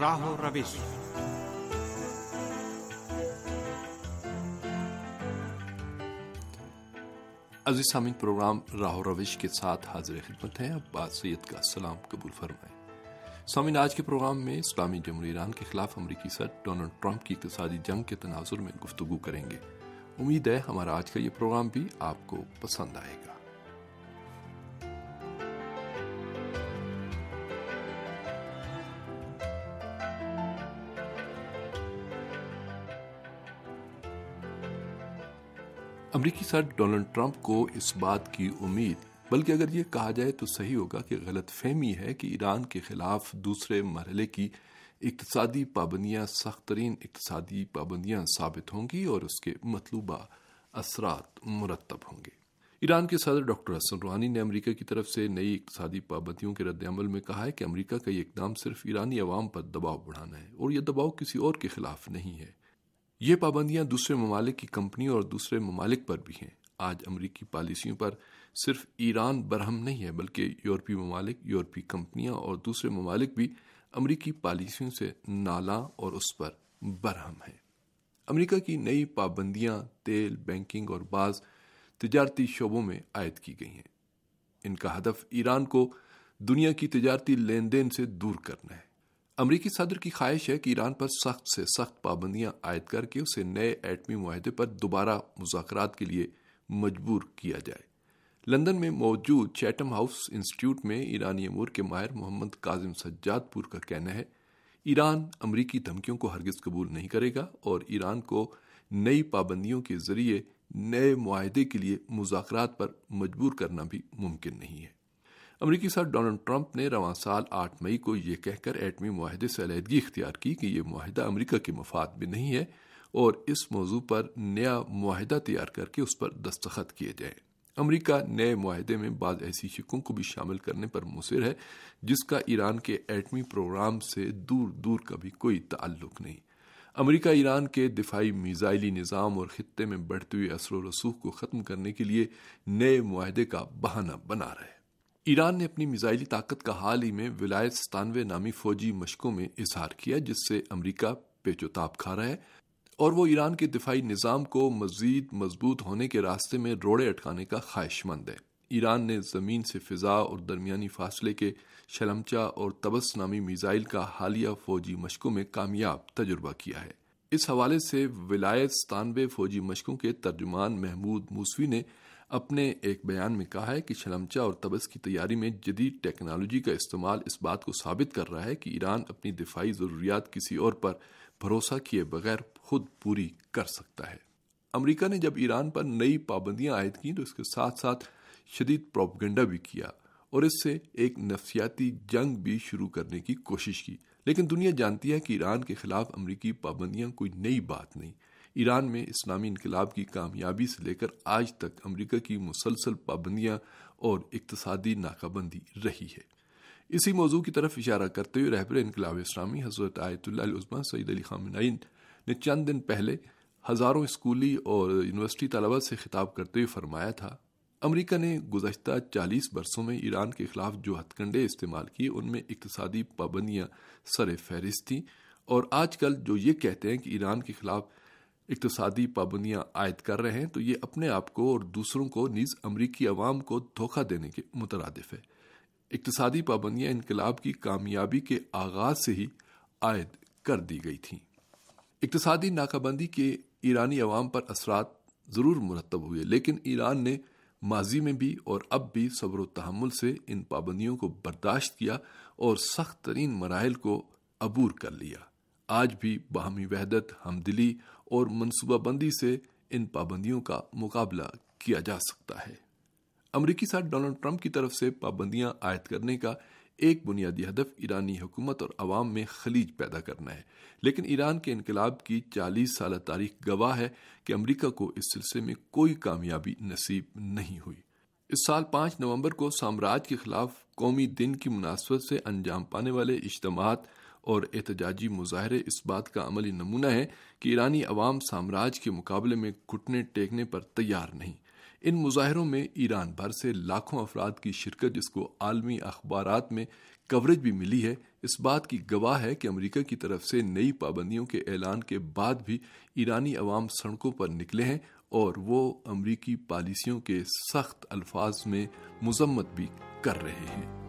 راہ و روش عزیز سامعین، پروگرام راہ و روش کے ساتھ حاضر خدمت ہیں۔ اب بات سید کا سلام قبول فرمائیں۔ سامعین، آج کے پروگرام میں اسلامی جمہوری ایران کے خلاف امریکی صدر ڈونلڈ ٹرمپ کی اقتصادی جنگ کے تناظر میں گفتگو کریں گے۔ امید ہے ہمارا آج کا یہ پروگرام بھی آپ کو پسند آئے گا۔ امریکی صدر ڈونلڈ ٹرمپ کو اس بات کی امید، بلکہ اگر یہ کہا جائے تو صحیح ہوگا کہ غلط فہمی ہے کہ ایران کے خلاف دوسرے مرحلے کی اقتصادی پابندیاں، سخت ترین اقتصادی پابندیاں ثابت ہوں گی اور اس کے مطلوبہ اثرات مرتب ہوں گے۔ ایران کے صدر ڈاکٹر حسن روحانی نے امریکہ کی طرف سے نئی اقتصادی پابندیوں کے رد عمل میں کہا ہے کہ امریکہ کا یہ اقدام صرف ایرانی عوام پر دباؤ بڑھانا ہے اور یہ دباؤ کسی اور کے خلاف نہیں ہے۔ یہ پابندیاں دوسرے ممالک کی کمپنیوں اور دوسرے ممالک پر بھی ہیں۔ آج امریکی پالیسیوں پر صرف ایران برہم نہیں ہے، بلکہ یورپی ممالک، یورپی کمپنیاں اور دوسرے ممالک بھی امریکی پالیسیوں سے نالا اور اس پر برہم ہیں۔ امریکہ کی نئی پابندیاں تیل، بینکنگ اور بعض تجارتی شعبوں میں عائد کی گئی ہیں۔ ان کا ہدف ایران کو دنیا کی تجارتی لین دین سے دور کرنا ہے۔ امریکی صدر کی خواہش ہے کہ ایران پر سخت سے سخت پابندیاں عائد کر کے اسے نئے ایٹمی معاہدے پر دوبارہ مذاکرات کے لیے مجبور کیا جائے۔ لندن میں موجود چیٹم ہاؤس انسٹیٹیوٹ میں ایرانی امور کے ماہر محمد کاظم سجاد پور کا کہنا ہے، ایران امریکی دھمکیوں کو ہرگز قبول نہیں کرے گا اور ایران کو نئی پابندیوں کے ذریعے نئے معاہدے کے لیے مذاکرات پر مجبور کرنا بھی ممکن نہیں ہے۔ امریکی صدر ڈونلڈ ٹرمپ نے رواں سال آٹھ مئی کو یہ کہہ کر ایٹمی معاہدے سے علیحدگی اختیار کی کہ یہ معاہدہ امریکہ کے مفاد میں نہیں ہے اور اس موضوع پر نیا معاہدہ تیار کر کے اس پر دستخط کیے جائیں۔ امریکہ نئے معاہدے میں بعض ایسی شکوں کو بھی شامل کرنے پر مصر ہے، جس کا ایران کے ایٹمی پروگرام سے دور دور کا بھی کوئی تعلق نہیں۔ امریکہ ایران کے دفاعی میزائلی نظام اور خطے میں بڑھتے ہوئے اثر و رسوخ کو ختم کرنے کے لیے نئے معاہدے کا بہانہ بنا رہا ہے۔ ایران نے اپنی میزائلی طاقت کا حال ہی میں ولایت ستانوے نامی فوجی مشقوں میں اظہار کیا، جس سے امریکہ پیچو تاپ کھا رہا ہے اور وہ ایران کے دفاعی نظام کو مزید مضبوط ہونے کے راستے میں روڑے اٹکانے کا خواہش مند ہے۔ ایران نے زمین سے فضا اور درمیانی فاصلے کے شلمچا اور تبس نامی میزائل کا حالیہ فوجی مشقوں میں کامیاب تجربہ کیا ہے۔ اس حوالے سے ولایت ستانوے فوجی مشقوں کے ترجمان محمود موسوی نے اپنے ایک بیان میں کہا ہے کہ شلمچا اور تبس کی تیاری میں جدید ٹیکنالوجی کا استعمال اس بات کو ثابت کر رہا ہے کہ ایران اپنی دفاعی ضروریات کسی اور پر بھروسہ کیے بغیر خود پوری کر سکتا ہے۔ امریکہ نے جب ایران پر نئی پابندیاں عائد کی تو اس کے ساتھ ساتھ شدید پروپگنڈا بھی کیا اور اس سے ایک نفسیاتی جنگ بھی شروع کرنے کی کوشش کی۔ لیکن دنیا جانتی ہے کہ ایران کے خلاف امریکی پابندیاں کوئی نئی بات نہیں۔ ایران میں اسلامی انقلاب کی کامیابی سے لے کر آج تک امریکہ کی مسلسل پابندیاں اور اقتصادی ناکہ بندی رہی ہے۔ اسی موضوع کی طرف اشارہ کرتے ہوئے رہبر انقلاب اسلامی حضرت آیت اللہ علیہ سعید علی خامنائن نے چند دن پہلے ہزاروں اسکولی اور یونیورسٹی طلبہ سے خطاب کرتے ہوئے فرمایا تھا، امریکہ نے گزشتہ چالیس برسوں میں ایران کے خلاف جو ہتھ کنڈے استعمال کیے، ان میں اقتصادی پابندیاں سر فہرست تھیں۔ اور آج کل جو یہ کہتے ہیں کہ ایران کے خلاف اقتصادی پابندیاں عائد کر رہے ہیں، تو یہ اپنے آپ کو اور دوسروں کو نیز امریکی عوام کو دھوکہ دینے کے مترادف ہے۔ اقتصادی پابندیاں انقلاب کی کامیابی کے آغاز سے ہی عائد کر دی گئی تھیں۔ اقتصادی ناکہ بندی کے ایرانی عوام پر اثرات ضرور مرتب ہوئے، لیکن ایران نے ماضی میں بھی اور اب بھی صبر و تحمل سے ان پابندیوں کو برداشت کیا اور سخت ترین مراحل کو عبور کر لیا۔ آج بھی باہمی وحدت، ہمدلی اور منصوبہ بندی سے ان پابندیوں کا مقابلہ کیا جا سکتا ہے۔ امریکی ساتھ ڈونلڈ ٹرمپ کی طرف سے پابندیاں عائد کرنے کا ایک بنیادی ہدف ایرانی حکومت اور عوام میں خلیج پیدا کرنا ہے۔ لیکن ایران کے انقلاب کی چالیس سالہ تاریخ گواہ ہے کہ امریکہ کو اس سلسلے میں کوئی کامیابی نصیب نہیں ہوئی۔ اس سال پانچ نومبر کو سامراج کے خلاف قومی دن کی مناسبت سے انجام پانے والے اجتماعات اور احتجاجی مظاہرے اس بات کا عملی نمونہ ہے کہ ایرانی عوام سامراج کے مقابلے میں گھٹنے ٹیکنے پر تیار نہیں۔ ان مظاہروں میں ایران بھر سے لاکھوں افراد کی شرکت جس کو عالمی اخبارات میں کوریج بھی ملی ہے، اس بات کی گواہ ہے کہ امریکہ کی طرف سے نئی پابندیوں کے اعلان کے بعد بھی ایرانی عوام سڑکوں پر نکلے ہیں اور وہ امریکی پالیسیوں کے سخت الفاظ میں مذمت بھی کر رہے ہیں۔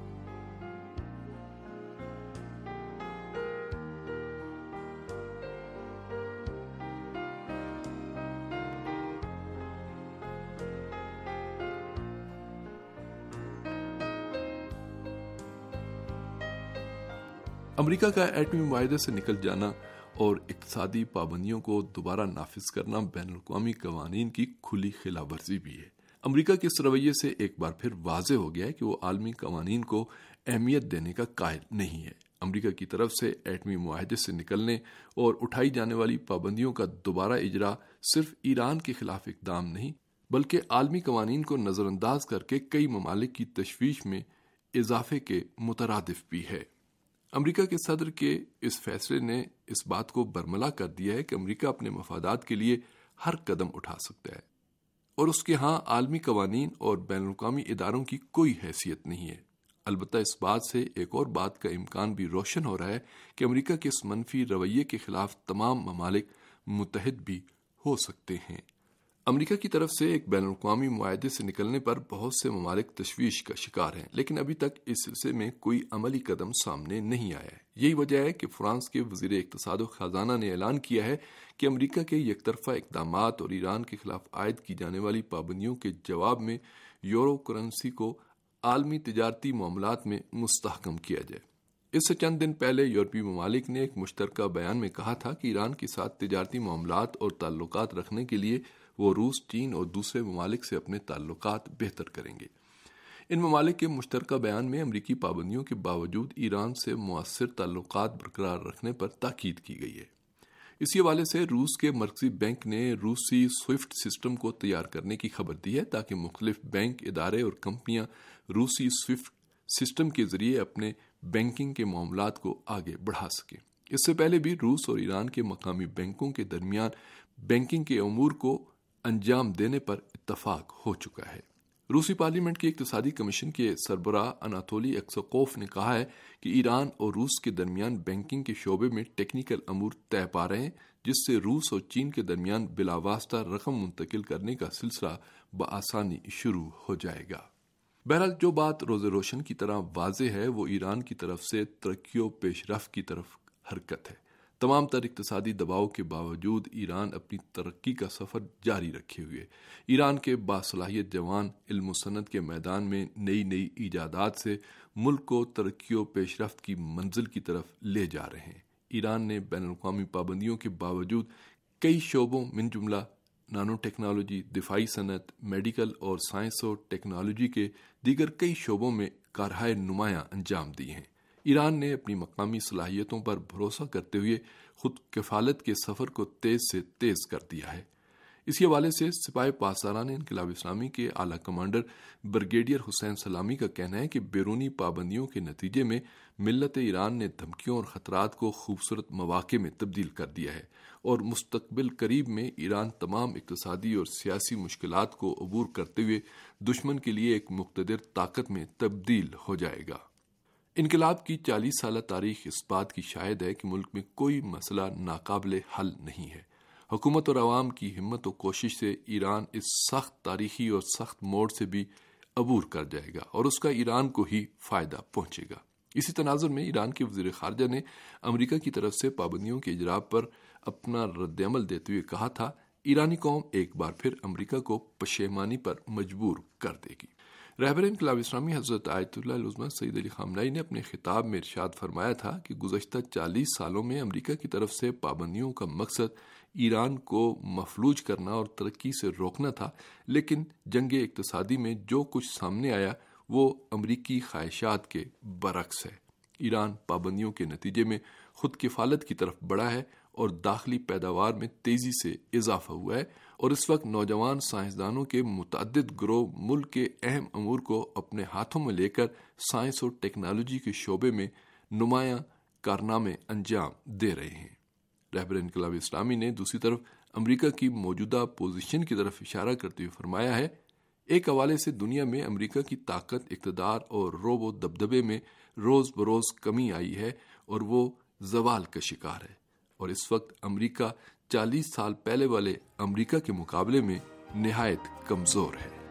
امریکہ کا ایٹمی معاہدے سے نکل جانا اور اقتصادی پابندیوں کو دوبارہ نافذ کرنا بین الاقوامی قوانین کی کھلی خلاف ورزی بھی ہے۔ امریکہ کے اس رویے سے ایک بار پھر واضح ہو گیا ہے کہ وہ عالمی قوانین کو اہمیت دینے کا قائل نہیں ہے۔ امریکہ کی طرف سے ایٹمی معاہدے سے نکلنے اور اٹھائی جانے والی پابندیوں کا دوبارہ اجرا صرف ایران کے خلاف اقدام نہیں، بلکہ عالمی قوانین کو نظر انداز کر کے کئی ممالک کی تشویش میں اضافے کے مترادف بھی ہے۔ امریکہ کے صدر کے اس فیصلے نے اس بات کو برملا کر دیا ہے کہ امریکہ اپنے مفادات کے لیے ہر قدم اٹھا سکتا ہے اور اس کے ہاں عالمی قوانین اور بین الاقوامی اداروں کی کوئی حیثیت نہیں ہے۔ البتہ اس بات سے ایک اور بات کا امکان بھی روشن ہو رہا ہے کہ امریکہ کے اس منفی رویے کے خلاف تمام ممالک متحد بھی ہو سکتے ہیں۔ امریکہ کی طرف سے ایک بین الاقوامی معاہدے سے نکلنے پر بہت سے ممالک تشویش کا شکار ہیں، لیکن ابھی تک اس سلسلے میں کوئی عملی قدم سامنے نہیں آیا ہے۔ یہی وجہ ہے کہ فرانس کے وزیر اقتصاد و خزانہ نے اعلان کیا ہے کہ امریکہ کے یک طرفہ اقدامات اور ایران کے خلاف عائد کی جانے والی پابندیوں کے جواب میں یورو کرنسی کو عالمی تجارتی معاملات میں مستحکم کیا جائے۔ اس سے چند دن پہلے یورپی ممالک نے ایک مشترکہ بیان میں کہا تھا کہ ایران کے ساتھ تجارتی معاملات اور تعلقات رکھنے کے لیے وہ روس چین اور دوسرے ممالک سے اپنے تعلقات بہتر کریں گے۔ ان ممالک کے مشترکہ بیان میں امریکی پابندیوں کے باوجود ایران سے مؤثر تعلقات برقرار رکھنے پر تاکید کی گئی ہے۔ اسی حوالے سے روس کے مرکزی بینک نے روسی سوئفٹ سسٹم کو تیار کرنے کی خبر دی ہے تاکہ مختلف بینک ادارے اور کمپنیاں روسی سوئفٹ سسٹم کے ذریعے اپنے بینکنگ کے معاملات کو آگے بڑھا سکیں۔ اس سے پہلے بھی روس اور ایران کے مقامی بینکوں کے درمیان بینکنگ کے امور کو انجام دینے پر اتفاق ہو چکا ہے۔ روسی پارلیمنٹ کی اقتصادی کمیشن کے سربراہ اناتولی اکسوکوف نے کہا ہے کہ ایران اور روس کے درمیان بینکنگ کے شعبے میں ٹیکنیکل امور طے پا رہے ہیں، جس سے روس اور چین کے درمیان بلا واسطہ رقم منتقل کرنے کا سلسلہ بآسانی شروع ہو جائے گا۔ بہرحال، جو بات روز روشن کی طرح واضح ہے، وہ ایران کی طرف سے ترقی و پیش رفت کی طرف حرکت ہے۔ تمام تر اقتصادی دباؤ کے باوجود ایران اپنی ترقی کا سفر جاری رکھے ہوئے۔ ایران کے باصلاحیت جوان علم و صنعت کے میدان میں نئی نئی ایجادات سے ملک کو ترقی و پیش رفت کی منزل کی طرف لے جا رہے ہیں۔ ایران نے بین الاقوامی پابندیوں کے باوجود کئی شعبوں، من جملہ نانو ٹیکنالوجی دفاعی صنعت، میڈیکل اور سائنس اور ٹیکنالوجی کے دیگر کئی شعبوں میں کارہائے نمایاں انجام دی ہیں۔ ایران نے اپنی مقامی صلاحیتوں پر بھروسہ کرتے ہوئے خود کفالت کے سفر کو تیز سے تیز کر دیا ہے۔ اسی حوالے سے سپاہی پاساران انقلاب اسلامی کے اعلی کمانڈر برگیڈیئر حسین سلامی کا کہنا ہے کہ بیرونی پابندیوں کے نتیجے میں ملت ایران نے دھمکیوں اور خطرات کو خوبصورت مواقع میں تبدیل کر دیا ہے اور مستقبل قریب میں ایران تمام اقتصادی اور سیاسی مشکلات کو عبور کرتے ہوئے دشمن کے لیے ایک مقتدر طاقت میں تبدیل ہو جائے گا۔ انقلاب کی چالیس سالہ تاریخ اس بات کی شاید ہے کہ ملک میں کوئی مسئلہ ناقابل حل نہیں ہے۔ حکومت اور عوام کی ہمت و کوشش سے ایران اس سخت تاریخی اور سخت موڑ سے بھی عبور کر جائے گا اور اس کا ایران کو ہی فائدہ پہنچے گا۔ اسی تناظر میں ایران کے وزیر خارجہ نے امریکہ کی طرف سے پابندیوں کے اجرا پر اپنا رد عمل دیتے ہوئے کہا تھا، ایرانی قوم ایک بار پھر امریکہ کو پشیمانی پر مجبور کر دے گی۔ رہبر انقلاب اسلامی حضرت آیت اللہ عظمت سعید علی خامنائی نے اپنے خطاب میں ارشاد فرمایا تھا کہ گزشتہ چالیس سالوں میں امریکہ کی طرف سے پابندیوں کا مقصد ایران کو مفلوج کرنا اور ترقی سے روکنا تھا، لیکن جنگ اقتصادی میں جو کچھ سامنے آیا، وہ امریکی خواہشات کے برعکس ہے۔ ایران پابندیوں کے نتیجے میں خود کفالت کی طرف بڑھا ہے اور داخلی پیداوار میں تیزی سے اضافہ ہوا ہے اور اس وقت نوجوان سائنسدانوں کے متعدد گروہ ملک کے اہم امور کو اپنے ہاتھوں میں لے کر سائنس اور ٹیکنالوجی کے شعبے میں نمایاں کارنامے انجام دے رہے ہیں۔ رہبر انقلاب اسلامی نے دوسری طرف امریکہ کی موجودہ پوزیشن کی طرف اشارہ کرتے ہوئے فرمایا ہے، ایک حوالے سے دنیا میں امریکہ کی طاقت، اقتدار اور روب و دبدبے میں روز بروز کمی آئی ہے اور وہ زوال کا شکار ہے۔ اور اس وقت امریکہ چالیس سال پہلے والے امریکہ کے مقابلے میں نہایت کمزور ہے۔